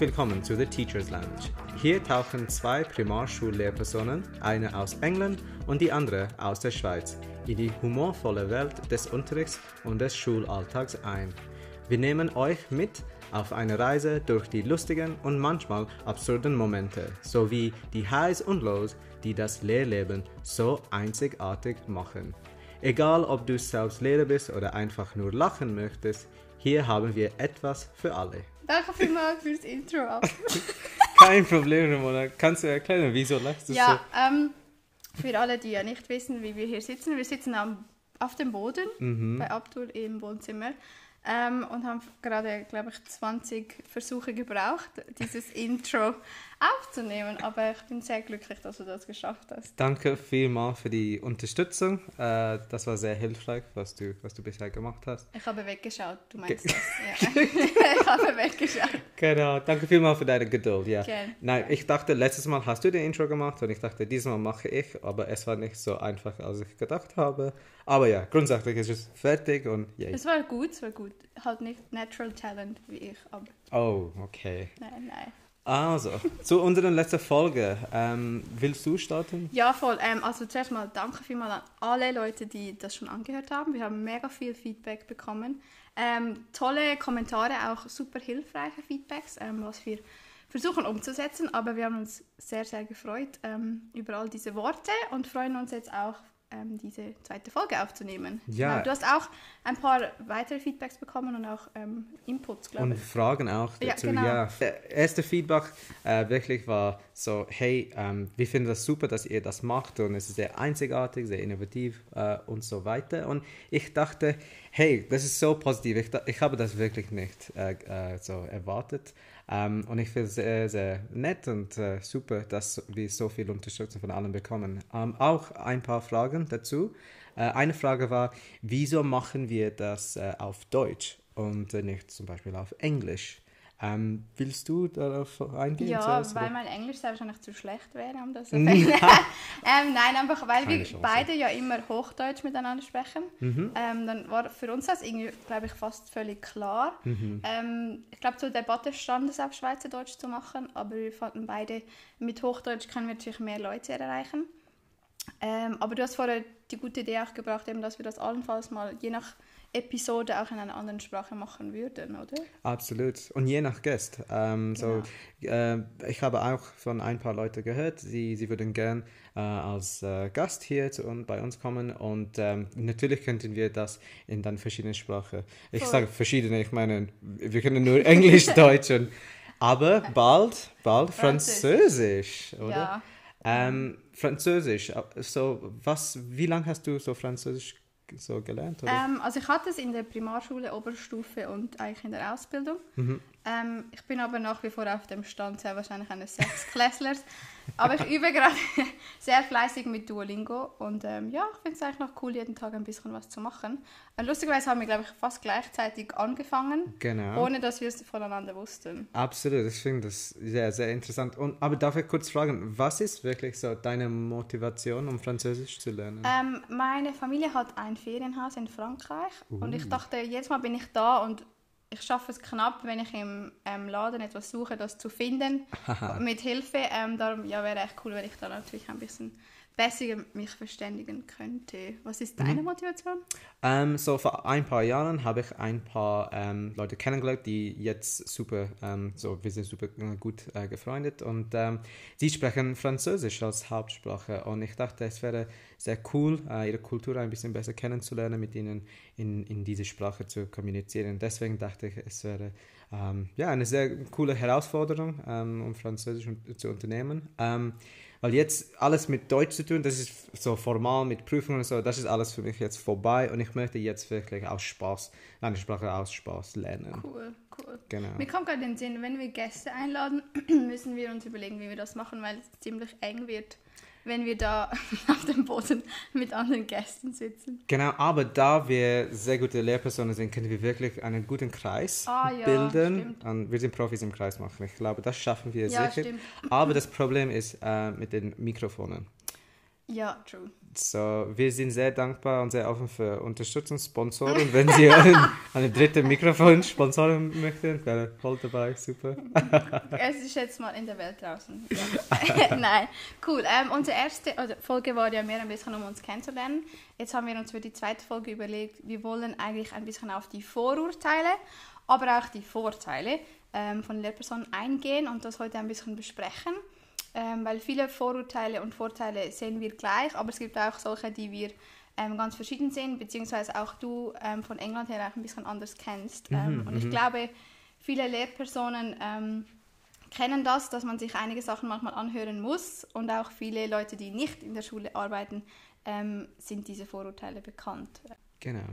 Willkommen zu The Teachers Lounge. Hier tauchen zwei Primarschullehrpersonen, eine aus England und die andere aus der Schweiz, in die humorvolle Welt des Unterrichts und des Schulalltags ein. Wir nehmen euch mit auf eine Reise durch die lustigen und manchmal absurden Momente sowie die Highs und Lows, die das Lehrleben so einzigartig machen. Egal ob du selbst Lehrer bist oder einfach nur lachen möchtest, hier haben wir etwas für alle. Danke vielmals fürs Intro. Kein Problem, Ramona. Kannst du erklären, wieso lachst du ja, so? Ähm, für alle, die ja nicht wissen, wie wir hier sitzen, wir sitzen am, auf dem Boden mhm. bei Abdul im Wohnzimmer. Ähm, und haben gerade, glaube ich, 20 Versuche gebraucht, dieses Intro aufzunehmen. Aber ich bin sehr glücklich, dass du das geschafft hast. Danke vielmals für die Unterstützung. Äh, das war sehr hilfreich, was du, was du bisher gemacht hast. Ich habe weggeschaut, du meinst Ge das. Ja. ich habe weggeschaut. Genau, danke vielmals für deine Geduld. Ja. Nein, ich dachte, letztes Mal hast du den Intro gemacht und ich dachte, dieses Mal mache ich, aber es war nicht so einfach, als ich gedacht habe. Aber ja, grundsätzlich ist es fertig und yay. Es war gut, es war gut. Halt nicht Natural Talent wie ich, aber... Oh, okay. Nein, nein. Also, zu unserer letzten Folge. Ähm, willst du starten? Ja, voll. Ähm, also zuerst mal danke vielmals an alle Leute, die das schon angehört haben. Wir haben mega viel Feedback bekommen. Ähm, tolle Kommentare, auch super hilfreiche Feedbacks, ähm, was wir versuchen umzusetzen. Aber wir haben uns sehr, sehr gefreut ähm, über all diese Worte und freuen uns jetzt auch ähm, diese zweite Folge aufzunehmen. Ja. Genau. Du hast auch ein paar weitere Feedbacks bekommen und auch ähm, Inputs, glaube ich. Und Fragen auch dazu. Ja, genau. ja. Der erste Feedback äh, wirklich war so, hey, ähm, wir finden das super, dass ihr das macht und es ist sehr einzigartig, sehr innovativ äh, und so weiter. Und ich dachte, hey, das ist so positiv. Ich, ich habe das wirklich nicht äh, äh so erwartet. Ähm, und ich finde es sehr, sehr nett und äh, super, dass wir so viel Unterstützung von allen bekommen. Ähm, auch ein paar Fragen dazu. Äh, eine Frage war, wieso machen wir das äh, auf Deutsch und äh, nicht zum Beispiel auf Englisch? Ähm, willst du darauf eingehen? Ja, zuerst, weil mein Englisch sehr wahrscheinlich zu schlecht wäre, um das zu ähm, Nein, einfach weil Keine wir Chance. beide ja immer Hochdeutsch miteinander sprechen. Mhm. Ähm, dann war für uns das irgendwie, glaube ich, fast völlig klar. Mhm. Ähm, ich glaube, zur Debatte stand es auf Schweizerdeutsch zu machen, aber wir fanden beide, mit Hochdeutsch können wir natürlich mehr Leute erreichen. Ähm, aber du hast vorher die gute Idee auch gebracht, eben, dass wir das allenfalls mal je nach Episode auch in einer anderen Sprache machen würden, oder? Absolut. Und je nach Gast. Ähm, genau. so, äh, ich habe auch von ein paar Leuten gehört, sie, sie würden gern äh, als äh, Gast hier zu, und bei uns kommen. Und ähm, natürlich könnten wir das in dann verschiedenen Sprachen. Ich sage verschiedene, ich meine, wir können nur Englisch, Deutsch und aber bald, bald Französisch, oder? Ja. Ähm, Französisch, äh, so was, wie lange hast du so Französisch so gelernt? Ähm, also ich hatte es in der Primarschule, Oberstufe und eigentlich in der Ausbildung. Mhm. Ähm, ich bin aber nach wie vor auf dem Stand sehr wahrscheinlich eines Sechsklässlers. aber ich übe gerade sehr fleißig mit Duolingo und ähm, ja, ich finde es eigentlich noch cool, jeden Tag ein bisschen was zu machen. Und lustigerweise haben wir, glaube ich, fast gleichzeitig angefangen, genau. ohne dass wir es voneinander wussten. Absolut, ich finde das sehr, sehr interessant. Und, aber darf ich kurz fragen, was ist wirklich so deine Motivation, um Französisch zu lernen? Ähm, meine Familie hat ein Ferienhaus in Frankreich uh. und ich dachte, jedes Mal bin ich da und ich schaffe es knapp, wenn ich im ähm, Laden etwas suche, das zu finden mit Hilfe. Ähm, darum ja, wäre echt cool, wenn ich da natürlich ein bisschen besser mich verständigen könnte. Was ist deine mhm. Motivation? Ähm, so vor ein paar Jahren habe ich ein paar ähm, Leute kennengelernt, die jetzt super, ähm, so wir sind super äh, gut äh, gefreundet und ähm, die sprechen Französisch als Hauptsprache und ich dachte, es wäre sehr cool, äh, ihre Kultur ein bisschen besser kennenzulernen, mit ihnen in, in diese Sprache zu kommunizieren. Deswegen dachte ich, es wäre ähm, ja eine sehr coole Herausforderung, ähm, um Französisch zu unternehmen. Weil jetzt alles mit Deutsch zu tun, das ist so formal mit Prüfungen und so, das ist alles für mich jetzt vorbei und ich möchte jetzt wirklich aus Spaß, eine Sprache aus Spaß lernen. Cool, cool. Genau. Mir kommt gerade den Sinn, wenn wir Gäste einladen, müssen wir uns überlegen, wie wir das machen, weil es ziemlich eng wird wenn wir da auf dem Boden mit anderen Gästen sitzen. Genau, aber da wir sehr gute Lehrpersonen sind, können wir wirklich einen guten Kreis ah, ja, bilden. Und wir sind Profis im Kreis machen. Ich glaube, das schaffen wir ja, sicher. Stimmt. Aber das Problem ist äh, mit den Mikrofonen. Ja, true. So, wir sind sehr dankbar und sehr offen für Unterstützung, Sponsoren. Wenn Sie ein, eine dritte Mikrofon sponsoren möchten, wäre voll dabei, super. es ist jetzt mal in der Welt draußen. Nein, cool. Ähm, unsere erste Folge war ja mehr ein bisschen, um uns kennenzulernen. Jetzt haben wir uns für die zweite Folge überlegt, wir wollen eigentlich ein bisschen auf die Vorurteile, aber auch die Vorteile ähm, von Lehrpersonen eingehen und das heute ein bisschen besprechen ähm, weil viele Vorurteile und Vorteile sehen wir gleich, aber es gibt auch solche, die wir ähm, ganz verschieden sehen, beziehungsweise auch du ähm, von England her auch ein bisschen anders kennst. Mhm, ähm, und ich mhm. glaube, viele Lehrpersonen ähm, kennen das, dass man sich einige Sachen manchmal anhören muss und auch viele Leute, die nicht in der Schule arbeiten, ähm, sind diese Vorurteile bekannt. Genau.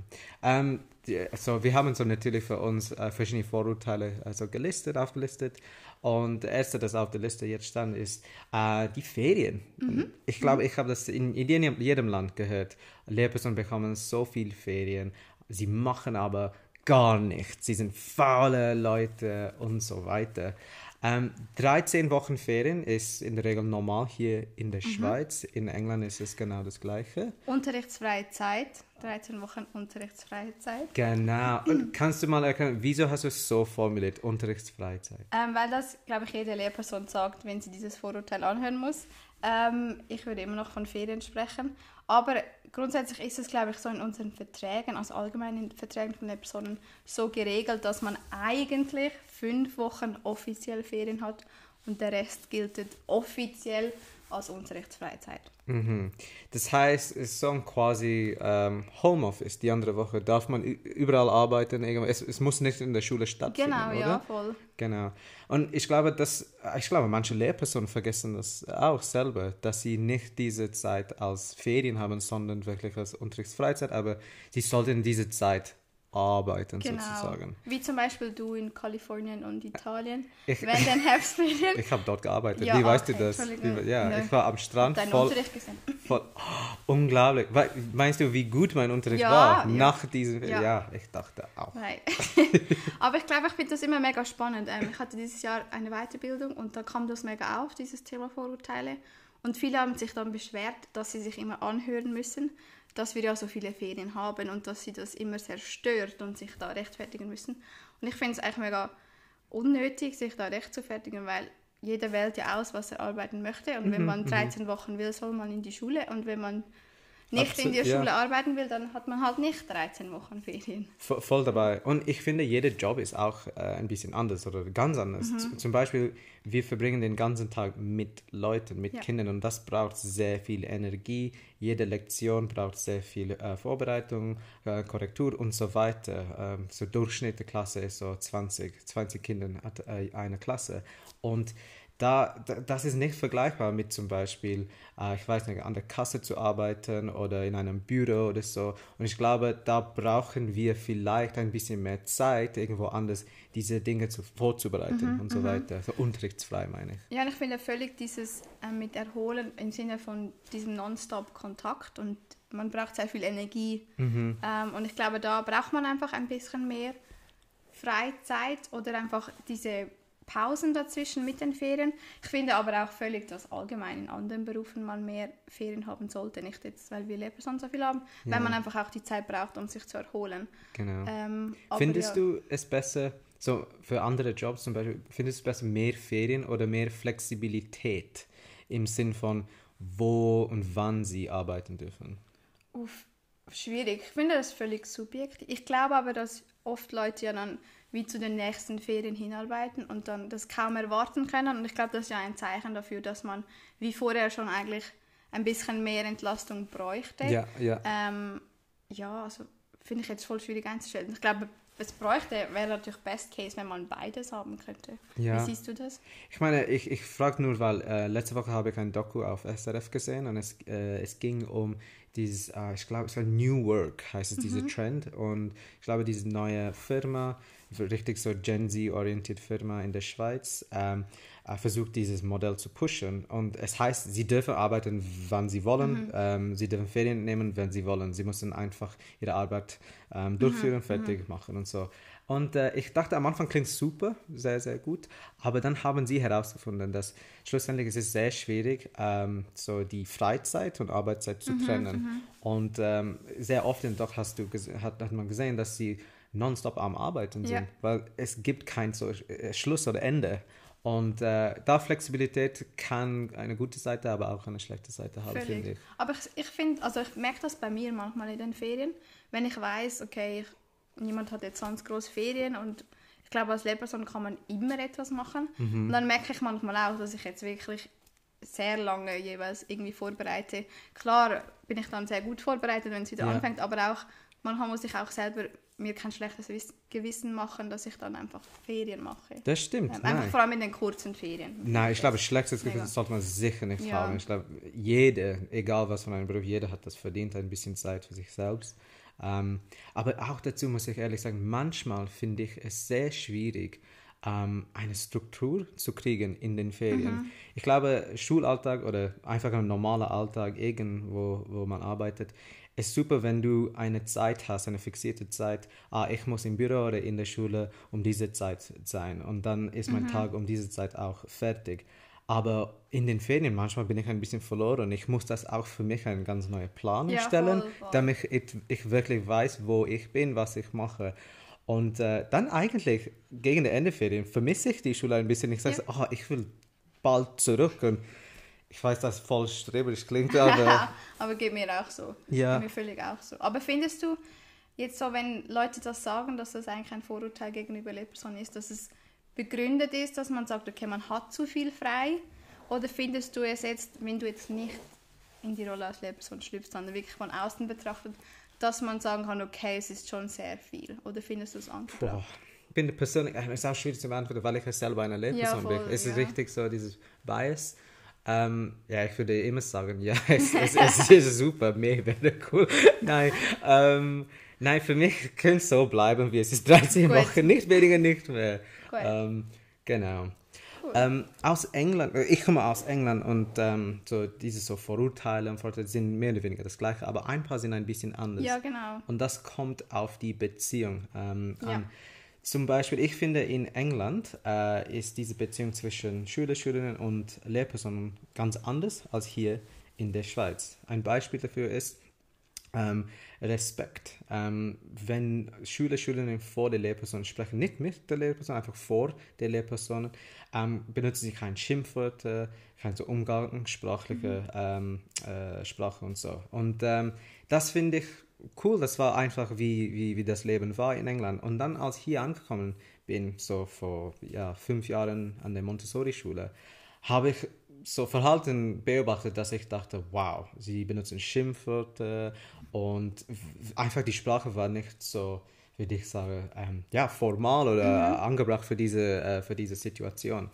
Ähm, die, also wir haben so natürlich für uns äh, verschiedene Vorurteile also gelistet, aufgelistet. Und der erste, das auf der Liste jetzt stand, ist äh, die Ferien. Mhm. Ich glaube, ich habe das in, in jedem, jedem Land gehört. Lehrpersonen bekommen so viel Ferien, sie machen aber gar nichts. Sie sind faule Leute und so weiter. Ähm, 13 Wochen Ferien ist in der Regel normal hier in der mhm. Schweiz. In England ist es genau das Gleiche. Unterrichtsfreie Zeit, 13 Wochen unterrichtsfreie Zeit. Genau. Und kannst du mal erklären, wieso hast du es so formuliert, unterrichtsfreie Zeit? Ähm, weil das, glaube ich, jede Lehrperson sagt, wenn sie dieses Vorurteil anhören muss. Ähm, ich würde immer noch von Ferien sprechen. Aber grundsätzlich ist es, glaube ich, so in unseren Verträgen, also allgemein in Verträgen von den Personen, so geregelt, dass man eigentlich fünf Wochen offiziell Ferien hat und der Rest gilt offiziell als Unterrichtsfreizeit. Mhm. Das heißt, es ist so ein quasi ähm, Homeoffice. Die andere Woche darf man überall arbeiten. Es, es muss nicht in der Schule stattfinden. Genau, oder? ja, voll. Genau. Und ich glaube, dass, ich glaube, manche Lehrpersonen vergessen das auch selber, dass sie nicht diese Zeit als Ferien haben, sondern wirklich als Unterrichtsfreizeit. Aber sie sollten diese Zeit arbeiten genau. sozusagen. Wie zum Beispiel du in Kalifornien und Italien ich, während den Herbstferien. ich habe dort gearbeitet. Ja, Wie okay, weißt du das? Wie, ja, Nö. ich war am Strand. Deinen voll, Unterricht gesehen. Voll, oh, unglaublich. Meinst du, wie gut mein Unterricht ja, war ja. nach diesem? Ja. ja. ich dachte auch. Nein. Aber ich glaube, ich finde das immer mega spannend. Ähm, ich hatte dieses Jahr eine Weiterbildung und da kam das mega auf, dieses Thema Vorurteile. Und viele haben sich dann beschwert, dass sie sich immer anhören müssen dass wir ja so viele Ferien haben und dass sie das immer sehr stört und sich da rechtfertigen müssen. Und ich finde es eigentlich mega unnötig, sich da rechtfertigen, weil jeder wählt ja aus, was er arbeiten möchte. Und wenn mhm, man 13 mhm. Wochen will, soll man in die Schule. Und wenn man nicht Absolut, in der Schule ja. arbeiten will, dann hat man halt nicht 13 Wochen Ferien. Voll dabei. Und ich finde, jeder Job ist auch äh, ein bisschen anders oder ganz anders. Mhm. Zum Beispiel, wir verbringen den ganzen Tag mit Leuten, mit ja. Kindern und das braucht sehr viel Energie. Jede Lektion braucht sehr viel äh, Vorbereitung, äh, Korrektur und so weiter. Ähm, so Durchschnitt der Klasse ist so 20, 20 Kinder hat äh, eine Klasse. Und da, das ist nicht vergleichbar mit zum Beispiel, äh, ich weiß nicht, an der Kasse zu arbeiten oder in einem Büro oder so. Und ich glaube, da brauchen wir vielleicht ein bisschen mehr Zeit, irgendwo anders diese Dinge zu, vorzubereiten mhm, und so mhm. weiter. So unterrichtsfrei meine ich. Ja, und ich finde völlig dieses äh, mit Erholen im Sinne von diesem Nonstop-Kontakt und man braucht sehr viel Energie. Mhm. Ähm, und ich glaube, da braucht man einfach ein bisschen mehr Freizeit oder einfach diese Pausen dazwischen mit den Ferien. Ich finde aber auch völlig, dass allgemein in anderen Berufen man mehr Ferien haben sollte. Nicht jetzt, weil wir Lehrpersonen so viel haben, ja. weil man einfach auch die Zeit braucht, um sich zu erholen. Genau. Ähm, findest ja. du es besser, so für andere Jobs zum Beispiel, findest du es besser mehr Ferien oder mehr Flexibilität im Sinn von, wo und wann sie arbeiten dürfen? Uff, schwierig. Ich finde das völlig subjektiv. Ich glaube aber, dass oft Leute ja dann wie zu den nächsten Ferien hinarbeiten und dann das kaum erwarten können. Und ich glaube, das ist ja ein Zeichen dafür, dass man wie vorher schon eigentlich ein bisschen mehr Entlastung bräuchte. Ja, ja. Ähm, ja, also finde ich jetzt voll schwierig einzustellen. Ich glaube, es bräuchte, wäre natürlich Best Case, wenn man beides haben könnte. Ja. Wie siehst du das? Ich meine, ich, ich frage nur, weil äh, letzte Woche habe ich ein Doku auf SRF gesehen und es, äh, es ging um dieses, äh, ich glaube, es war New Work, heißt es, mhm. dieser Trend. Und ich glaube, diese neue Firma, richtig so Gen Z-orientierte Firma in der Schweiz, ähm, äh, versucht, dieses Modell zu pushen. Und es heißt, sie dürfen arbeiten, wann sie wollen. Mhm. Ähm, sie dürfen Ferien nehmen, wenn sie wollen. Sie müssen einfach ihre Arbeit ähm, mhm. durchführen, mhm. fertig machen und so. Und äh, ich dachte, am Anfang klingt es super, sehr, sehr gut. Aber dann haben sie herausgefunden, dass schlussendlich ist es sehr schwierig, ähm, so die Freizeit und Arbeitszeit zu mhm, trennen. Mhm, und ähm, sehr oft doch hast du hat, hat man gesehen, dass sie nonstop am Arbeiten sind, ja. weil es gibt kein so äh, Schluss oder Ende. Und äh, da Flexibilität kann eine gute Seite, aber auch eine schlechte Seite haben, finde ich. Aber ich, ich finde, also ich merke das bei mir manchmal in den Ferien, wenn ich weiß, okay, ich, niemand hat jetzt sonst große Ferien und ich glaube, als Lehrperson kann man immer etwas machen. Mhm. Und dann merke ich manchmal auch, dass ich jetzt wirklich sehr lange jeweils irgendwie vorbereite. Klar bin ich dann sehr gut vorbereitet, wenn es wieder ja. anfängt, aber auch manchmal muss ich auch selber mir kein schlechtes Gewissen machen, dass ich dann einfach Ferien mache. Das stimmt. Ähm, einfach vor allem in den kurzen Ferien. Nein, ich glaube, schlechtes Gewissen sollte man sicher nicht ja. haben. Ich glaube, jeder, egal was von einem Beruf, jeder hat das verdient, ein bisschen Zeit für sich selbst. Ähm, aber auch dazu muss ich ehrlich sagen, manchmal finde ich es sehr schwierig, ähm, eine Struktur zu kriegen in den Ferien. Mhm. Ich glaube, Schulalltag oder einfach ein normaler Alltag, irgendwo, wo man arbeitet, ist super, wenn du eine Zeit hast, eine fixierte Zeit. Ah, ich muss im Büro oder in der Schule um diese Zeit sein und dann ist mein mhm. Tag um diese Zeit auch fertig. Aber in den Ferien manchmal bin ich ein bisschen verloren. Ich muss das auch für mich einen ganz neuen Plan ja, stellen, voll, voll. damit ich, ich, wirklich weiß, wo ich bin, was ich mache. Und äh, dann eigentlich gegen Ende der Ferien vermisse ich die Schule ein bisschen. Ich sage, ja. oh, ich will bald zurück. Und ich weiß, dass es voll streberisch klingt, aber... aber geht mir auch so. Ja. Geht mir völlig auch so. Aber findest du jetzt so, wenn Leute das sagen, dass das eigentlich ein Vorurteil gegenüber Lehrpersonen ist, dass es begründet ist, dass man sagt, okay, man hat zu viel frei? Oder findest du es jetzt, wenn du jetzt nicht in die Rolle als Lehrperson schlüpfst, sondern wirklich von außen betrachtet, dass man sagen kann, okay, es ist schon sehr viel? Oder findest du es angebracht? Ich bin persönlich, es ist auch schwierig zu beantworten, weil ich ja selber eine Lehrperson ja, voll, bin. Es ist richtig so, dieses Bias. Ähm, ja, ich würde immer sagen, ja, es, es, es ist super, wäre cool. Nein, ähm, nein, für mich könnte es so bleiben, wie es ist. 13 Wochen, nicht weniger, nicht mehr. Ähm, genau. Cool. Ähm, aus England, äh, ich komme aus England und ähm, so diese so Vorurteile und Vorurteile sind mehr oder weniger das gleiche, aber ein paar sind ein bisschen anders. Ja, genau. Und das kommt auf die Beziehung ähm, ja. an. Zum Beispiel, ich finde, in England äh, ist diese Beziehung zwischen Schüler, Schülerinnen und Lehrpersonen ganz anders als hier in der Schweiz. Ein Beispiel dafür ist ähm, Respekt. Ähm, wenn Schüler, Schülerinnen vor der Lehrperson sprechen, nicht mit der Lehrperson, einfach vor der Lehrperson, ähm, benutzen sie kein Schimpfwörter, keine so umgangssprachliche mhm. ähm, äh, Sprache und so. Und ähm, das finde ich cool, das war einfach wie, wie, wie das Leben war in England. Und dann, als ich hier angekommen bin, so vor ja, fünf Jahren an der Montessori-Schule, habe ich so Verhalten beobachtet, dass ich dachte, wow, sie benutzen Schimpfwörter und einfach die Sprache war nicht so, würde ich sagen, ähm, ja, formal oder mhm. angebracht für diese, äh, für diese Situation.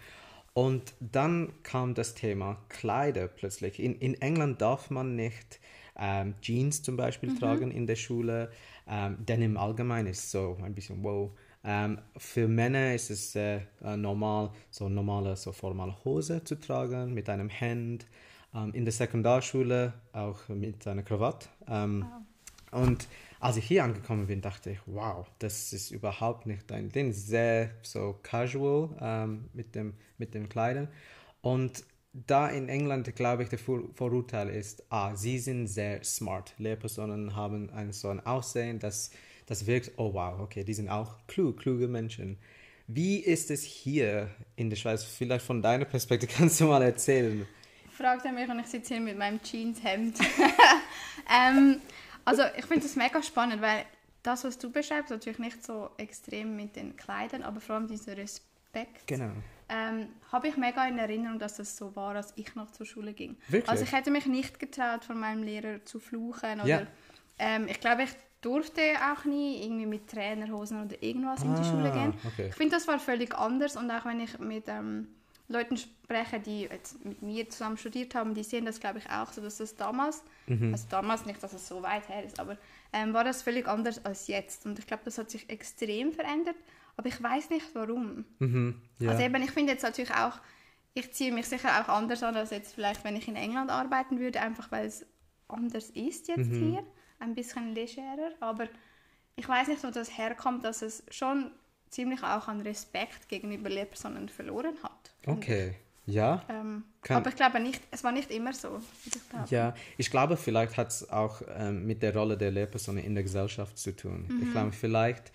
Und dann kam das Thema Kleider plötzlich. In, in England darf man nicht ähm, Jeans zum Beispiel mhm. tragen in der Schule. Ähm, denn im Allgemeinen ist so ein bisschen wow. Ähm, für Männer ist es äh, normal, so normale, so formale Hose zu tragen mit einem Hemd. Ähm, in der Sekundarschule auch mit einer Krawatte. Wow. Und als ich hier angekommen bin, dachte ich, wow, das ist überhaupt nicht dein Ding. Sehr so casual ähm, mit, dem, mit den Kleidern. Und da in England, glaube ich, der Vor Vorurteil ist, ah, sie sind sehr smart. Lehrpersonen haben ein, so ein Aussehen, das, das wirkt, oh wow, okay, die sind auch klug, kluge Menschen. Wie ist es hier in der Schweiz? Vielleicht von deiner Perspektive kannst du mal erzählen. Fragt er mich und ich sitze hier mit meinem Jeanshemd. ähm, also ich finde das mega spannend, weil das, was du beschreibst, natürlich nicht so extrem mit den Kleidern, aber vor allem dieser Respekt. Genau ähm, habe ich mega in Erinnerung, dass das so war, als ich noch zur Schule ging. Wirklich? Also ich hätte mich nicht getraut, von meinem Lehrer zu fluchen oder ja. ähm, ich glaube, ich durfte auch nie irgendwie mit Trainerhosen oder irgendwas ah, in die ah, Schule gehen. Okay. Ich finde, das war völlig anders und auch wenn ich mit ähm, Leuten spreche, die jetzt mit mir zusammen studiert haben, die sehen das, glaube ich, auch so, dass das damals, mhm. also damals nicht, dass es so weit her ist, aber ähm, war das völlig anders als jetzt. Und ich glaube, das hat sich extrem verändert. Aber ich weiß nicht warum. Mhm, ja. Also eben, ich finde jetzt natürlich auch ich ziehe mich sicher auch anders an als jetzt vielleicht, wenn ich in England arbeiten würde, einfach weil es anders ist jetzt mhm. hier, ein bisschen legerer, aber ich weiß nicht, wo das herkommt, dass es schon ziemlich auch an Respekt gegenüber Lehrpersonen verloren hat. Okay. Ja. Ähm, aber ich glaube nicht, es war nicht immer so. Ich ja, ich glaube, vielleicht hat es auch ähm, mit der Rolle der Lehrpersonen in der Gesellschaft zu tun. Mhm. Ich glaube, vielleicht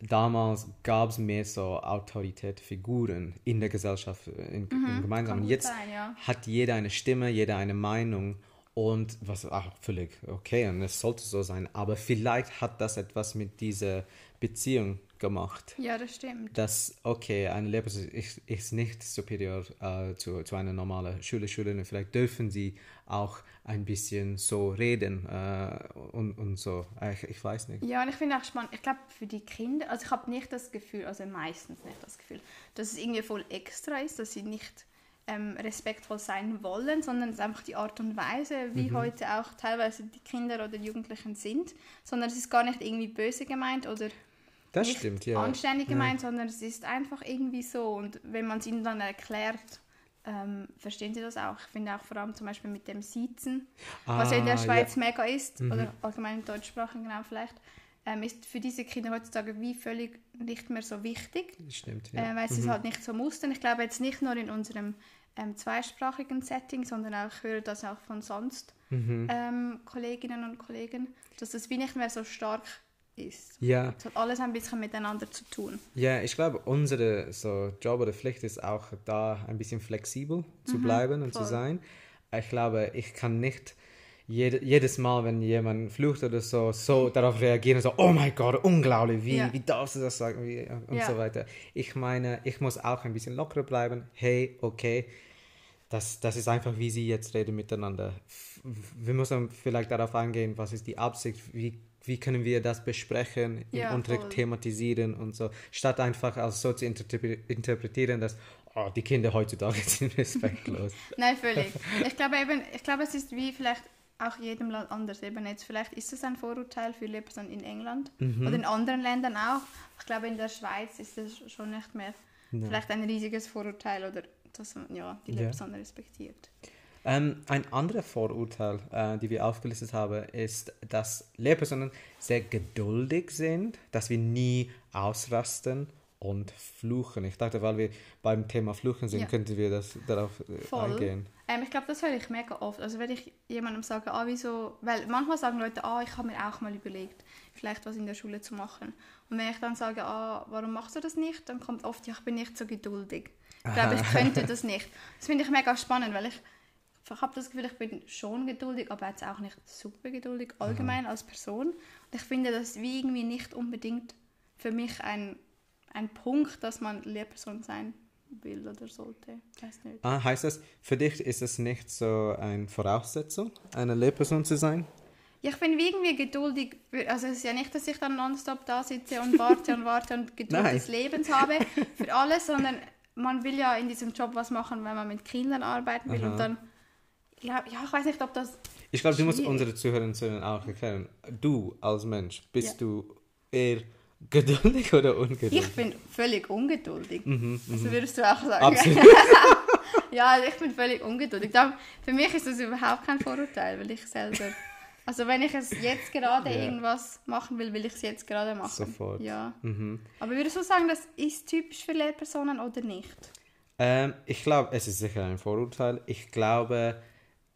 damals gab es mehr so Autoritätsfiguren in der Gesellschaft, in, mhm, im Gemeinsamen. Jetzt sein, ja. hat jeder eine Stimme, jeder eine Meinung und was auch völlig okay und es sollte so sein. Aber vielleicht hat das etwas mit dieser Beziehung gemacht. Ja, das stimmt. Dass, okay, eine Lehrperson ist, ist nicht superior äh, zu, zu einer normalen Schüler, Schülerin. Vielleicht dürfen sie auch ein bisschen so reden äh, und, und so. Ich, ich weiß nicht. Ja, und ich finde auch spannend. Ich glaube, für die Kinder, also ich habe nicht das Gefühl, also meistens nicht das Gefühl, dass es irgendwie voll extra ist, dass sie nicht ähm, respektvoll sein wollen, sondern es ist einfach die Art und Weise, wie mhm. heute auch teilweise die Kinder oder Jugendlichen sind, sondern es ist gar nicht irgendwie böse gemeint oder das nicht stimmt, ja. anständig gemeint, ja. sondern es ist einfach irgendwie so. Und wenn man es ihnen dann erklärt, ähm, verstehen sie das auch. Ich finde auch vor allem zum Beispiel mit dem Siezen, ah, was ja in der Schweiz ja. mega ist, mhm. oder allgemein im deutschsprachigen genau vielleicht, ähm, ist für diese Kinder heutzutage wie völlig nicht mehr so wichtig. Stimmt, ja. Äh, weil sie mhm. es halt nicht so mussten. Ich glaube jetzt nicht nur in unserem ähm, zweisprachigen Setting, sondern auch, ich höre das auch von sonst mhm. ähm, Kolleginnen und Kollegen, dass das wie nicht mehr so stark ist. Ja. Es hat alles ein bisschen miteinander zu tun. Ja, ich glaube, unsere so Job oder Pflicht ist auch da ein bisschen flexibel zu mhm, bleiben und voll. zu sein. Ich glaube, ich kann nicht jede, jedes Mal, wenn jemand flucht oder so, so darauf reagieren, so, oh mein Gott, unglaublich, wie, ja. wie darfst du das sagen wie, und ja. so weiter. Ich meine, ich muss auch ein bisschen lockerer bleiben. Hey, okay, das, das ist einfach, wie sie jetzt reden miteinander. Wir müssen vielleicht darauf eingehen, was ist die Absicht, wie wie können wir das besprechen, im ja, Unterricht voll. thematisieren und so, statt einfach als so zu interpretieren, dass oh, die Kinder heutzutage sind respektlos. Nein, völlig. Ich glaube eben, ich glaube, es ist wie vielleicht auch jedem Land anders. Eben jetzt, vielleicht ist es ein Vorurteil für Lehrpersonen in England mhm. oder in anderen Ländern auch. Ich glaube, in der Schweiz ist es schon nicht mehr ja. vielleicht ein riesiges Vorurteil oder dass man ja, die Lehrperson ja. respektiert. Ähm, ein anderes Vorurteil, äh, die wir aufgelistet haben, ist, dass Lehrpersonen sehr geduldig sind, dass wir nie ausrasten und fluchen. Ich dachte, weil wir beim Thema Fluchen sind, ja. könnten wir das darauf äh, Voll. eingehen. Ähm, ich glaube, das höre ich mega oft. Also wenn ich jemandem sage, ah, wieso, weil manchmal sagen Leute, ah, ich habe mir auch mal überlegt, vielleicht was in der Schule zu machen. Und wenn ich dann sage, ah, warum machst du das nicht, dann kommt oft, ja, ich bin nicht so geduldig. Ich glaube, ich könnte das nicht. Das finde ich mega spannend, weil ich ich habe das Gefühl, ich bin schon geduldig, aber jetzt auch nicht super geduldig, allgemein mhm. als Person. Und ich finde das wie irgendwie nicht unbedingt für mich ein, ein Punkt, dass man Lehrperson sein will oder sollte. Weiß nicht. Ah, heißt das, für dich ist es nicht so eine Voraussetzung, eine Lehrperson zu sein? Ja, ich bin irgendwie geduldig. Also es ist ja nicht, dass ich dann nonstop da sitze und warte und warte und Geduld des Lebens habe für alles, sondern man will ja in diesem Job was machen, wenn man mit Kindern arbeiten will Aha. und dann ja, ja, ich weiß nicht, ob das. Ich glaube, du musst unsere Zuhörerinnen auch erklären. Du als Mensch, bist ja. du eher geduldig oder ungeduldig? Ich bin völlig ungeduldig. Mhm, also würdest du auch sagen. Absolut. ja, ich bin völlig ungeduldig. Für mich ist das überhaupt kein Vorurteil, weil ich selber. Also wenn ich es jetzt gerade yeah. irgendwas machen will, will ich es jetzt gerade machen. Sofort. Ja. Mhm. Aber würdest du sagen, das ist typisch für Lehrpersonen oder nicht? Ähm, ich glaube, es ist sicher ein Vorurteil. Ich glaube,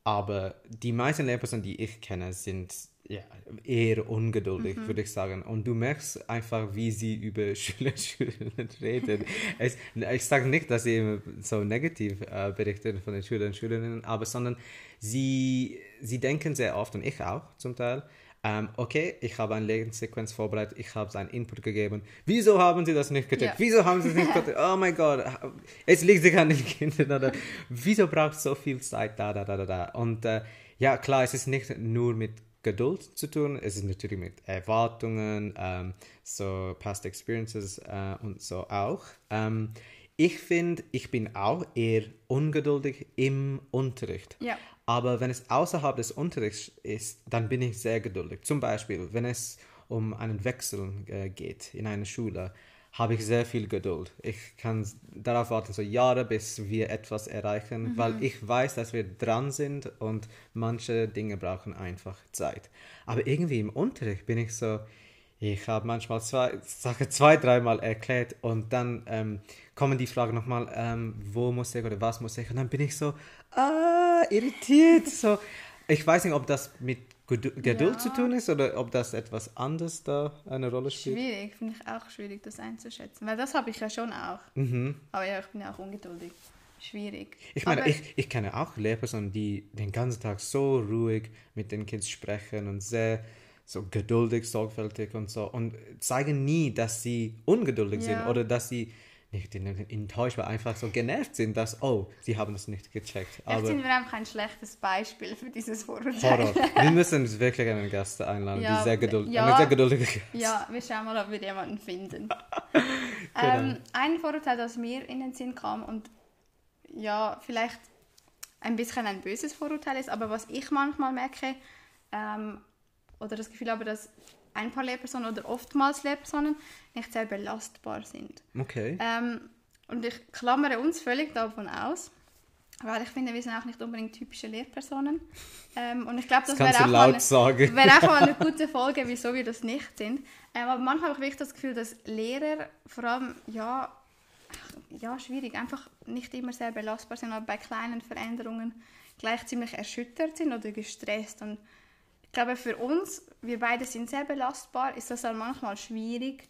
aber die meisten Lehrpersonen, die ich kenne, sind ja, eher ungeduldig, mhm. würde ich sagen. Und du merkst einfach, wie sie über Schüler und Schülerinnen reden. es, ich sage nicht, dass sie immer so negativ äh, berichten von den Schülern und Schülerinnen, aber sondern sie, sie denken sehr oft, und ich auch zum Teil, ähm, okay, ich habe eine Lebenssequenz vorbereitet, ich habe seinen Input gegeben. Wieso haben Sie das nicht gecheckt? Ja. Wieso haben Sie es nicht gecheckt? Oh mein Gott, es liegt sich an den Kindern. Oder wieso braucht es so viel Zeit? Da, da, da, da, da. Und äh, ja, klar, es ist nicht nur mit Geduld zu tun, es ist natürlich mit Erwartungen, ähm, so Past Experiences äh, und so auch. Ähm, ich finde, ich bin auch eher ungeduldig im Unterricht. Ja. Aber wenn es außerhalb des Unterrichts ist, dann bin ich sehr geduldig. Zum Beispiel, wenn es um einen Wechsel äh, geht in einer Schule. Habe ich sehr viel Geduld. Ich kann darauf warten, so Jahre, bis wir etwas erreichen, mhm. weil ich weiß, dass wir dran sind und manche Dinge brauchen einfach Zeit. Aber irgendwie im Unterricht bin ich so, ich habe manchmal zwei, Sachen zwei, dreimal erklärt und dann ähm, kommen die Fragen nochmal, ähm, wo muss ich oder was muss ich? Und dann bin ich so, ah, irritiert. so, ich weiß nicht, ob das mit Geduld ja. zu tun ist oder ob das etwas anderes da eine Rolle spielt? Schwierig, finde ich auch schwierig, das einzuschätzen. Weil das habe ich ja schon auch. Mhm. Aber ja, ich bin ja auch ungeduldig. Schwierig. Ich meine, ich, ich kenne auch Lehrpersonen, die den ganzen Tag so ruhig mit den Kids sprechen und sehr so geduldig, sorgfältig und so und zeigen nie, dass sie ungeduldig ja. sind oder dass sie nicht enttäuscht, weil einfach so genervt sind, dass, oh, sie haben das nicht gecheckt. Vielleicht sind wir einfach ein schlechtes Beispiel für dieses Vorurteil. Horror. Wir müssen wirklich einen Gast einladen, ja, die sehr geduldig, ja, eine sehr geduldige Gast. Ja, wir schauen mal, ob wir jemanden finden. genau. ähm, ein Vorurteil, das mir in den Sinn kam und ja, vielleicht ein bisschen ein böses Vorurteil ist, aber was ich manchmal merke ähm, oder das Gefühl habe, dass ein paar Lehrpersonen oder oftmals Lehrpersonen nicht sehr belastbar sind. Okay. Ähm, und ich klammere uns völlig davon aus, weil ich finde, wir sind auch nicht unbedingt typische Lehrpersonen. Ähm, und ich glaube, das, das wäre auch, mal eine, wär auch mal eine gute Folge, wieso wir das nicht sind. Ähm, aber manchmal habe ich wirklich das Gefühl, dass Lehrer vor allem, ja, ja, schwierig, einfach nicht immer sehr belastbar sind, aber bei kleinen Veränderungen gleich ziemlich erschüttert sind oder gestresst. Und ich glaube, für uns, wir beide sind sehr belastbar, ist das dann manchmal schwierig,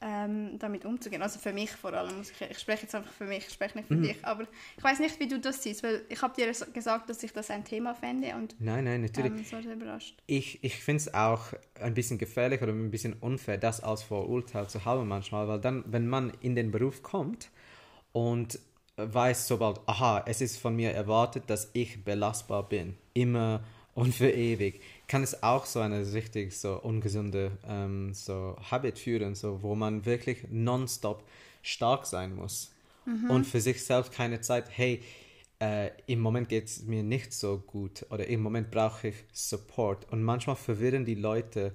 ähm, damit umzugehen. Also für mich vor allem. Ich, ich, spreche jetzt einfach für mich, ich spreche nicht für mhm. dich. Aber ich weiß nicht, wie du das siehst, weil ich habe dir gesagt, dass ich das ein Thema fände und nein, nein, natürlich. Ähm, war sehr überrascht. Ich, ich finde es auch ein bisschen gefährlich oder ein bisschen unfair, das als Vorurteil zu haben manchmal, weil dann, wenn man in den Beruf kommt und weiß sobald, aha, es ist von mir erwartet, dass ich belastbar bin, immer und für ewig kann es auch so eine richtig so ungesunde ähm, so Habit führen, so wo man wirklich nonstop stark sein muss mhm. und für sich selbst keine Zeit. Hey, äh, im Moment geht es mir nicht so gut oder im Moment brauche ich Support und manchmal verwirren die Leute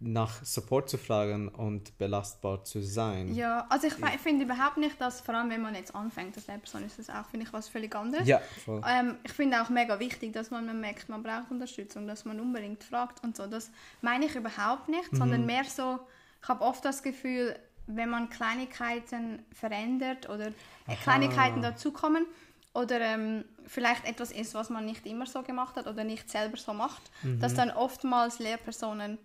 nach Support zu fragen und belastbar zu sein. Ja, also ich, ich finde überhaupt nicht, dass vor allem wenn man jetzt anfängt als Lehrperson ist das auch, finde ich, was völlig anderes. Ja, voll. Ähm, ich finde auch mega wichtig, dass man, man merkt, man braucht Unterstützung, dass man unbedingt fragt und so. Das meine ich überhaupt nicht, mhm. sondern mehr so, ich habe oft das Gefühl, wenn man Kleinigkeiten verändert oder Aha. Kleinigkeiten dazukommen, oder ähm, vielleicht etwas ist, was man nicht immer so gemacht hat oder nicht selber so macht, mhm. dass dann oftmals Lehrpersonen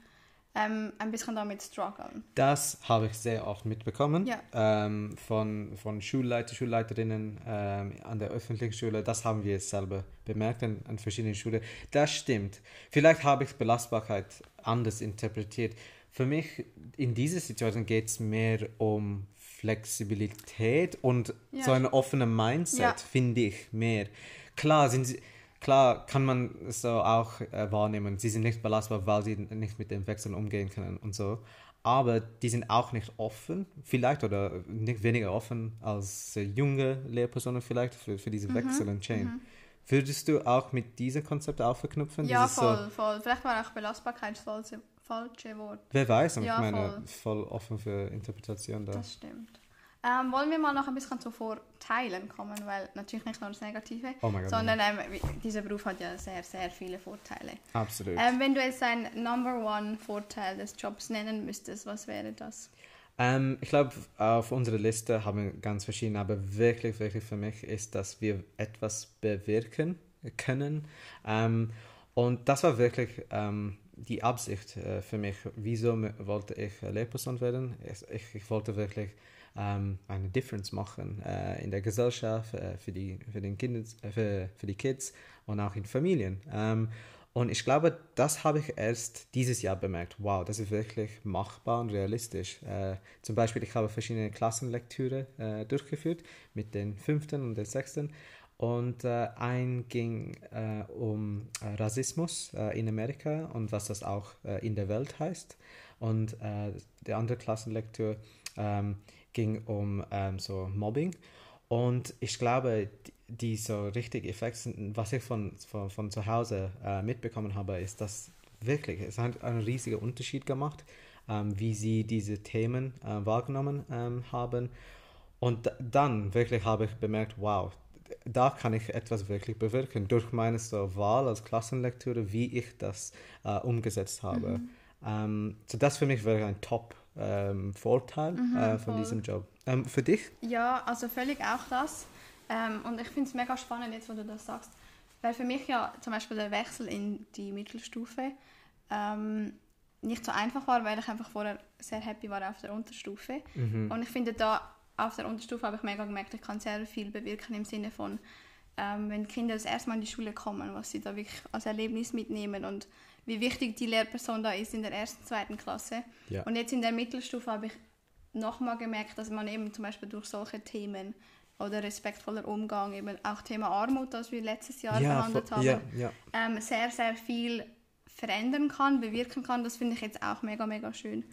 ähm, ein bisschen damit strugglen. Das habe ich sehr oft mitbekommen ja. ähm, von, von Schulleiter, Schulleiterinnen ähm, an der öffentlichen Schule. Das haben wir selber bemerkt an, an verschiedenen Schulen. Das stimmt. Vielleicht habe ich Belastbarkeit anders interpretiert. Für mich in dieser Situation geht es mehr um Flexibilität und ja. so ein offener Mindset, ja. finde ich mehr. Klar sind sie klar kann man es so auch äh, wahrnehmen. Sie sind nicht belastbar, weil sie nicht mit dem Wechsel umgehen können und so. Aber die sind auch nicht offen, vielleicht oder nicht weniger offen als äh, junge Lehrpersonen vielleicht für, für diese mhm, Wechsel und Chain. Mhm. Würdest du auch mit diesem Konzept auch verknüpfen? Ja, voll, so, voll. Vielleicht war auch Belastbarkeit das falsche, falsche Wort. Wer weiß, und ja, ich meine, voll. voll offen für Interpretation da. Das stimmt. Ähm, wollen wir mal noch ein bisschen zu Vorteilen kommen, weil natürlich nicht nur das Negative, oh God, sondern ähm, dieser Beruf hat ja sehr, sehr viele Vorteile. Absolut. Ähm, wenn du jetzt ein Number One Vorteil des Jobs nennen müsstest, was wäre das? Ähm, ich glaube, auf unserer Liste haben wir ganz verschiedene, aber wirklich, wirklich für mich ist, dass wir etwas bewirken können. Ähm, und das war wirklich ähm, die Absicht äh, für mich. Wieso wollte ich Lehrperson werden? Ich, ich wollte wirklich ähm, eine Difference machen äh, in der Gesellschaft, äh, für, die, für, den Kindes, äh, für, für die Kids und auch in Familien. Ähm, und ich glaube, das habe ich erst dieses Jahr bemerkt. Wow, das ist wirklich machbar und realistisch. Äh, zum Beispiel, ich habe verschiedene Klassenlektüre äh, durchgeführt mit den fünften und den sechsten. Und äh, ein ging äh, um äh, Rassismus in Amerika und was das auch in der Welt heißt. Und der andere Klassenlektur ähm, ging um ähm, so Mobbing. Und ich glaube, die, so richtig Effekte, was ich von, von, von zu Hause äh, mitbekommen habe, ist, dass wirklich, es hat einen riesigen Unterschied gemacht. ähm, wie sie diese Themen äh, wahrgenommen ähm, haben. Und dann wirklich habe ich bemerkt, wow, da kann ich etwas wirklich bewirken durch meine so Wahl als Klassenlektüre, wie ich das äh, umgesetzt habe. Mhm. Ähm, so das für mich wäre ein Top-Vorteil ähm, mhm, äh, von voll. diesem Job. Ähm, für dich? Ja, also völlig auch das. Ähm, und ich finde es mega spannend jetzt, wo du das sagst. Weil für mich ja zum Beispiel der Wechsel in die Mittelstufe ähm, nicht so einfach war, weil ich einfach vorher sehr happy war auf der Unterstufe. Mhm. Und ich finde da auf der Unterstufe habe ich mega gemerkt, ich kann sehr viel bewirken im Sinne von, ähm, wenn Kinder das erste Mal in die Schule kommen, was sie da wirklich als Erlebnis mitnehmen und wie wichtig die Lehrperson da ist in der ersten, zweiten Klasse. Ja. Und jetzt in der Mittelstufe habe ich nochmal gemerkt, dass man eben zum Beispiel durch solche Themen oder respektvoller Umgang, eben auch Thema Armut, das wir letztes Jahr ja, behandelt haben, ja, ja. Ähm, sehr, sehr viel verändern kann, bewirken kann. Das finde ich jetzt auch mega, mega schön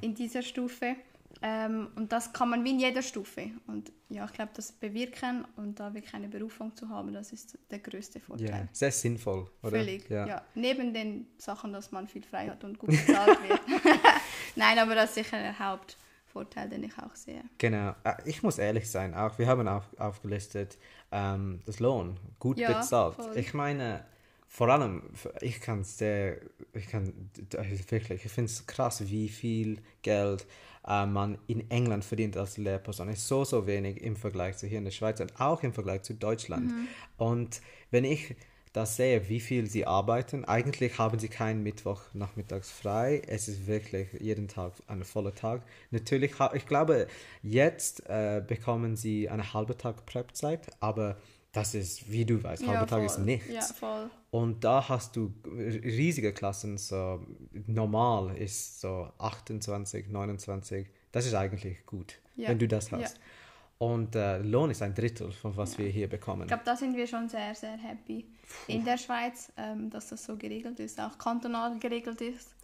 in dieser Stufe. Ähm, und das kann man wie in jeder Stufe. Und ja, ich glaube, das Bewirken und da wirklich eine Berufung zu haben, das ist der größte Vorteil. Ja, sehr sinnvoll, oder? Völlig, ja. ja. Neben den Sachen, dass man viel frei hat und gut bezahlt wird. Nein, aber das ist sicher der Haupt. Vorteil, den ich auch sehe. Genau. Äh, ich muss ehrlich sein, auch wir haben auf, aufgelistet, ähm, das Lohn, gut ja, bezahlt. Voll. Ich meine, vor allem, ich kann sehr, ich kann wirklich, ich finde es krass, wie viel Geld äh, man in England verdient als Lehrperson. Ist so, so wenig im Vergleich zu hier in der Schweiz und auch im Vergleich zu Deutschland. Mhm. Und wenn ich das sehe, wie viel sie arbeiten. Eigentlich haben sie keinen Mittwoch nachmittags frei. Es ist wirklich jeden Tag ein voller Tag. Natürlich, ich glaube, jetzt äh, bekommen sie eine halbe Tag Prep-Zeit, aber das ist, wie du weißt, halber ja, Tag ist nichts. Ja, voll. Und da hast du riesige Klassen, so normal ist so 28, 29. Das ist eigentlich gut, ja. wenn du das hast. Ja. Und äh, Lohn ist ein Drittel von was wir hier bekommen. Ich glaube, da sind wir schon sehr, sehr happy Puh. in der Schweiz, ähm, dass das so geregelt ist, auch kantonal geregelt ist.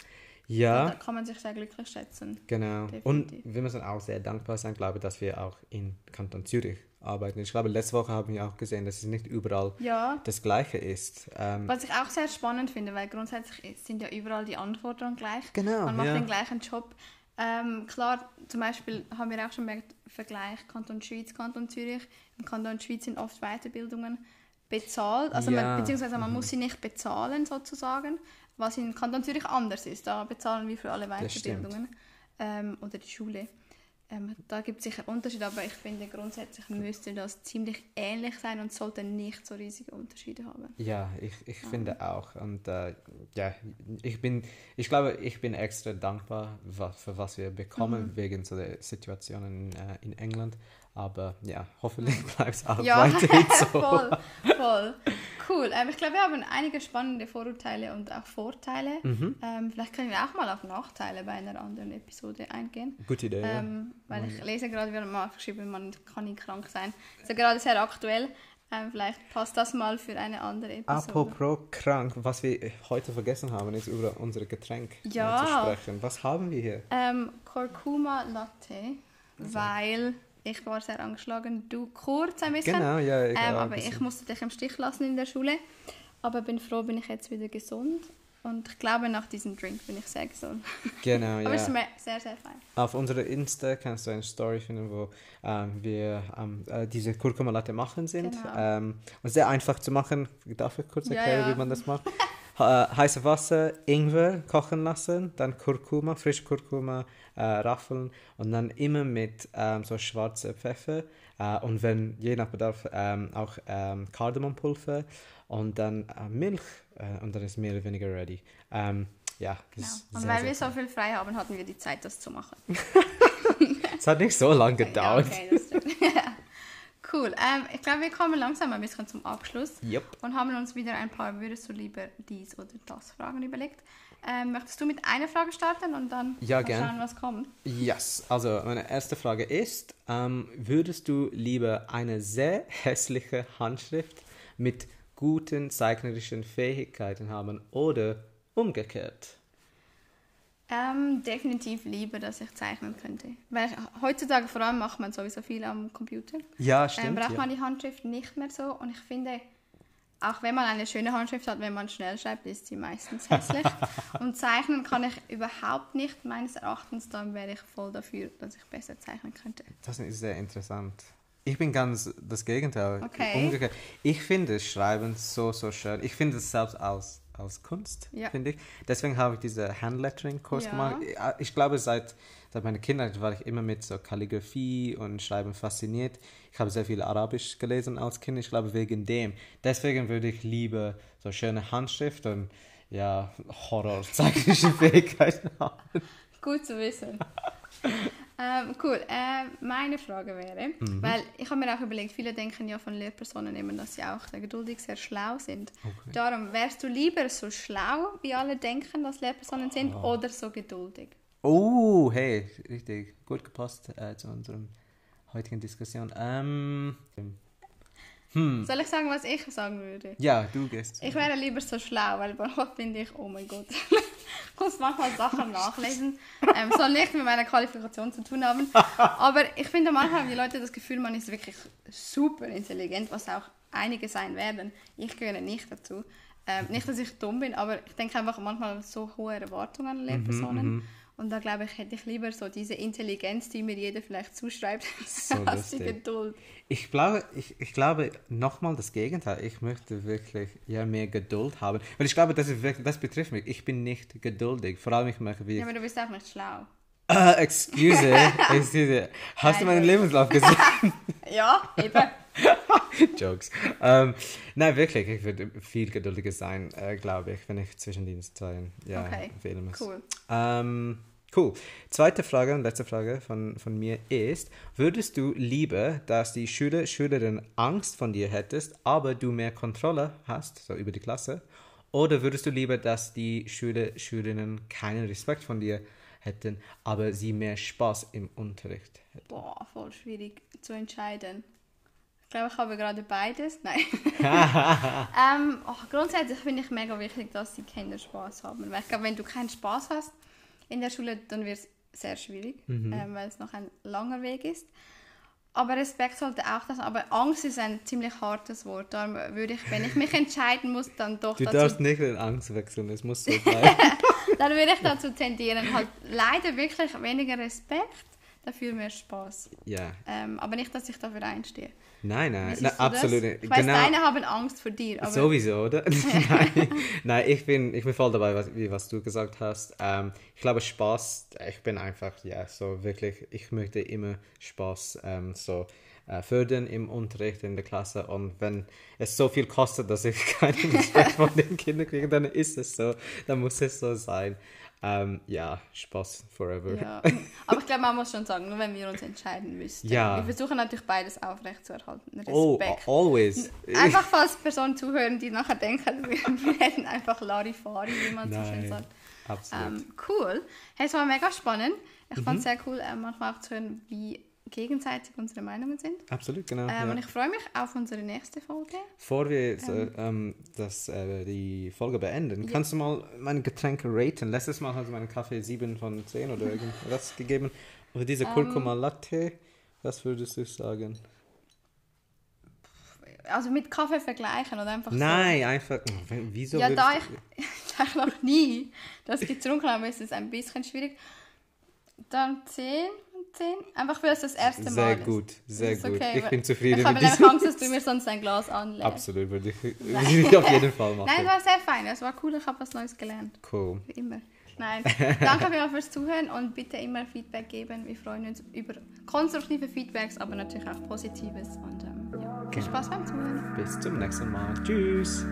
Ja. Da kann man sich sehr glücklich schätzen. Genau. Definitiv. Und wir müssen auch sehr dankbar sein, glaube ich, dass wir auch in Kanton Zürich arbeiten. Ich glaube, letzte Woche haben wir auch gesehen, dass es nicht überall ja. das Gleiche ist. Ähm, Was ich auch sehr spannend finde, weil grundsätzlich sind ja überall die Anforderungen gleich. Genau. Man macht ja. den gleichen Job. Ähm, klar, zum Beispiel haben wir auch schon gemerkt, Vergleich Kanton Schweiz, Kanton Zürich. Im Kanton Schweiz sind oft Weiterbildungen bezahlt, also ja. man, beziehungsweise man mhm. muss sie nicht bezahlen sozusagen, was in Kanton Zürich anders ist. Da bezahlen wir für alle Weiterbildungen ähm, oder die Schule. Ähm, da gibt es sicher Unterschiede, aber ich finde grundsätzlich müsste das ziemlich ähnlich sein und sollte nicht so riesige Unterschiede haben. Ja, ich, ich ja. finde auch. Und äh, ja, ich bin, ich glaube, ich bin extra dankbar für was wir bekommen mhm. wegen so der Situation in, äh, in England. Aber ja, hoffentlich bleibt es auch ja, weiterhin so. voll, voll. Cool. Ähm, ich glaube, wir haben einige spannende Vorurteile und auch Vorteile. Mhm. Ähm, vielleicht können wir auch mal auf Nachteile bei einer anderen Episode eingehen. Gute Idee. Ähm, ja. Weil ich lese gerade, wir haben mal aufgeschrieben, man kann nicht krank sein. Das ist ja gerade sehr aktuell. Ähm, vielleicht passt das mal für eine andere Episode. Apropos krank, was wir heute vergessen haben, ist über unser Getränk äh, ja. zu sprechen. Was haben wir hier? Ähm, Kurkuma Latte, weil ich war sehr angeschlagen, du kurz ein bisschen. Genau, ja. Ich ähm, aber ich musste dich im Stich lassen in der Schule. Aber bin froh, bin ich jetzt wieder gesund. Und ich glaube, nach diesem Drink bin ich sehr gesund. Genau, ja. Aber es ist sehr, sehr fein. Auf unserer Insta kannst du eine Story finden, wo ähm, wir ähm, äh, diese Kurkuma-Latte machen sind. Genau. Ähm, und sehr einfach zu machen. Darf ich kurz erklären, ja, ja. wie man das macht? Äh, heiße Wasser, Ingwer kochen lassen, dann Kurkuma, frisch Kurkuma äh, raffeln und dann immer mit ähm, so schwarzer Pfeffer äh, und wenn je nach Bedarf ähm, auch ähm, Kardemompulver und dann äh, Milch äh, und dann ist mehr oder weniger ready. Ähm, ja, genau. Und sehr, weil sehr wir so viel frei haben, hatten wir die Zeit, das zu machen. Es hat nicht so lange gedauert. Ja, okay, cool. Ähm, ich glaube, wir kommen langsam ein bisschen zum Abschluss yep. und haben uns wieder ein paar würdest du lieber dies oder das Fragen überlegt. Ähm, möchtest du mit einer Frage starten und dann ja, schauen, was kommt? Yes. Also meine erste Frage ist, ähm, würdest du lieber eine sehr hässliche Handschrift mit guten zeichnerischen Fähigkeiten haben oder umgekehrt? Ähm, definitiv lieber, dass ich zeichnen könnte. Weil heutzutage vor allem macht man sowieso viel am Computer. Ja, stimmt. Ähm, braucht ja. man die Handschrift nicht mehr so und ich finde, auch wenn man eine schöne Handschrift hat, wenn man schnell schreibt, ist sie meistens hässlich. und zeichnen kann ich überhaupt nicht, meines Erachtens. Dann wäre ich voll dafür, dass ich besser zeichnen könnte. Das ist sehr interessant. Ich bin ganz das Gegenteil. Okay. Umgekehrt. Ich finde Schreiben so, so schön. Ich finde es selbst als, als Kunst, Ja. finde ich. Deswegen habe ich diese Handlettering-Kurs Ja. gemacht. Ich glaube, seit, seit meiner Kindheit war ich immer mit so Kalligrafie und Schreiben fasziniert. Ich habe sehr viel Arabisch gelesen als Kind. Ich glaube, wegen dem. Deswegen würde ich lieber so schöne Handschrift und ja, Horror-zeichnischen Fähigkeiten haben. Gut zu wissen. Ähm, cool. Äh, meine Frage wäre, Mhm. weil ich habe mir auch überlegt, viele denken ja von Lehrpersonen immer, dass sie auch sehr geduldig sehr schlau sind. Okay. Darum, wärst du lieber so schlau, wie alle denken, dass Lehrpersonen sind, Ah. oder so geduldig? Oh, hey, richtig gut gepasst äh, zu unserem heutigen Diskussion. Ähm, Hm. Soll ich sagen, was ich sagen würde? ja, du gehst. Ich wäre lieber so schlau, weil manchmal finde ich, oh mein Gott, ich muss manchmal Sachen nachlesen. Ähm, soll nicht mit meiner Qualifikation zu tun haben. Aber ich finde, manchmal haben die Leute das Gefühl, man ist wirklich super intelligent, was auch einige sein werden. Ich gehöre nicht dazu. Ähm, nicht, dass ich dumm bin, aber ich denke einfach manchmal so hohe Erwartungen an Lehrpersonen. Und da glaube ich, hätte ich lieber so diese Intelligenz, die mir jeder vielleicht zuschreibt, So als die. Geduld. Ich glaube, ich, ich glaube nochmal das Gegenteil. Ich möchte wirklich ja, mehr Geduld haben. Weil ich glaube, das, ist wirklich, das betrifft mich. Ich bin nicht geduldig. Vor allem, ich merke, wie Ja, aber du bist auch nicht schlau. Ah, excuse, excuse. Hast du meinen Lebenslauf gesehen? Ja, eben. Jokes. Ähm, nein, wirklich, ich würde viel geduldiger sein, äh, glaube ich, wenn ich zwischen den zwei ja, Okay, wählen muss. cool. Ähm, cool. Zweite Frage und letzte Frage von, von mir ist, würdest du lieber, dass die Schüler, Schülerinnen Angst von dir hättest, aber du mehr Kontrolle hast, so über die Klasse, oder würdest du lieber, dass die Schüler, Schülerinnen keinen Respekt von dir hätten, aber sie mehr Spaß im Unterricht hätten? Boah, voll schwierig zu entscheiden. Ich glaube, ich habe gerade beides. Nein. ähm, oh, grundsätzlich finde ich mega wichtig, dass die Kinder Spaß haben. Weil ich glaube, wenn du keinen Spaß hast in der Schule, dann wird es sehr schwierig, ähm, weil es noch ein langer Weg ist. Aber Respekt sollte auch das. Aber Angst ist ein ziemlich hartes Wort. Darum würde ich, wenn ich mich entscheiden muss, dann doch Du dazu darfst nicht in Angst wechseln, es muss so bleiben. Dann würde ich dazu tendieren, halt leider wirklich weniger Respekt, dafür mehr Spaß. ja, Ähm, aber nicht, dass ich dafür einstehe. nein, nein, nein absolut. Ich weiß, deine haben Angst vor dir, Sowieso, oder? nein, nein, ich bin, ich bin voll dabei, was, wie was du gesagt hast. Ähm, ich glaube, Spaß, ich bin einfach, ja, so wirklich, ich möchte immer Spaß ähm, so fördern im Unterricht in der Klasse und wenn es so viel kostet, dass ich keinen Respekt von den Kindern kriege, dann ist es so, dann muss es so sein. Ähm, ja, Spaß forever. ja. Aber ich glaube, man muss schon sagen, nur wenn wir uns entscheiden müssten. Ja. Wir versuchen natürlich beides aufrechtzuerhalten. Oh, Respekt. always. Einfach falls Personen zuhören, die nachher denken, wir, hätten einfach Larifari, wie man so schön sagt. absolut. Ähm, cool. Hey, es war mega spannend. Ich Mhm. fand es sehr cool, äh, manchmal auch zu hören, wie gegenseitig unsere Meinungen sind. absolut, genau. Ähm, ja. Und ich freue mich auf unsere nächste Folge. Bevor wir jetzt, äh, ähm, das, äh, die Folge beenden, kannst du mal meine Getränke raten? Letztes Mal hat meinen Kaffee 7 von 10 oder irgendwas gegeben. Aber diese Ähm. Kurkuma Latte, was würdest du sagen? Also mit Kaffee vergleichen oder einfach Nein, einfach. w- Wieso so. Ja, da ich, da ich noch nie das getrunken habe, ist es ein bisschen schwierig. Dann 10 von 10. Einfach weil es das erste? Mal Sehr ist. gut, sehr ist gut. okay, ich weil- bin zufrieden Ich habe mit nämlich diesem. Angst, dass du mir sonst ein Glas anlegst. Absolut, würde ich, würde ich auf jeden Fall machen. Nein, es war sehr fein. Es war cool. Ich habe was Neues gelernt. Cool. Wie immer. Nein. Danke vielmals fürs Zuhören und bitte immer Feedback geben. Wir freuen uns über konstruktive Feedbacks, aber natürlich auch Positives. Und ähm, ja, viel Spaß beim Zuhören. Bis zum nächsten Mal. Tschüss.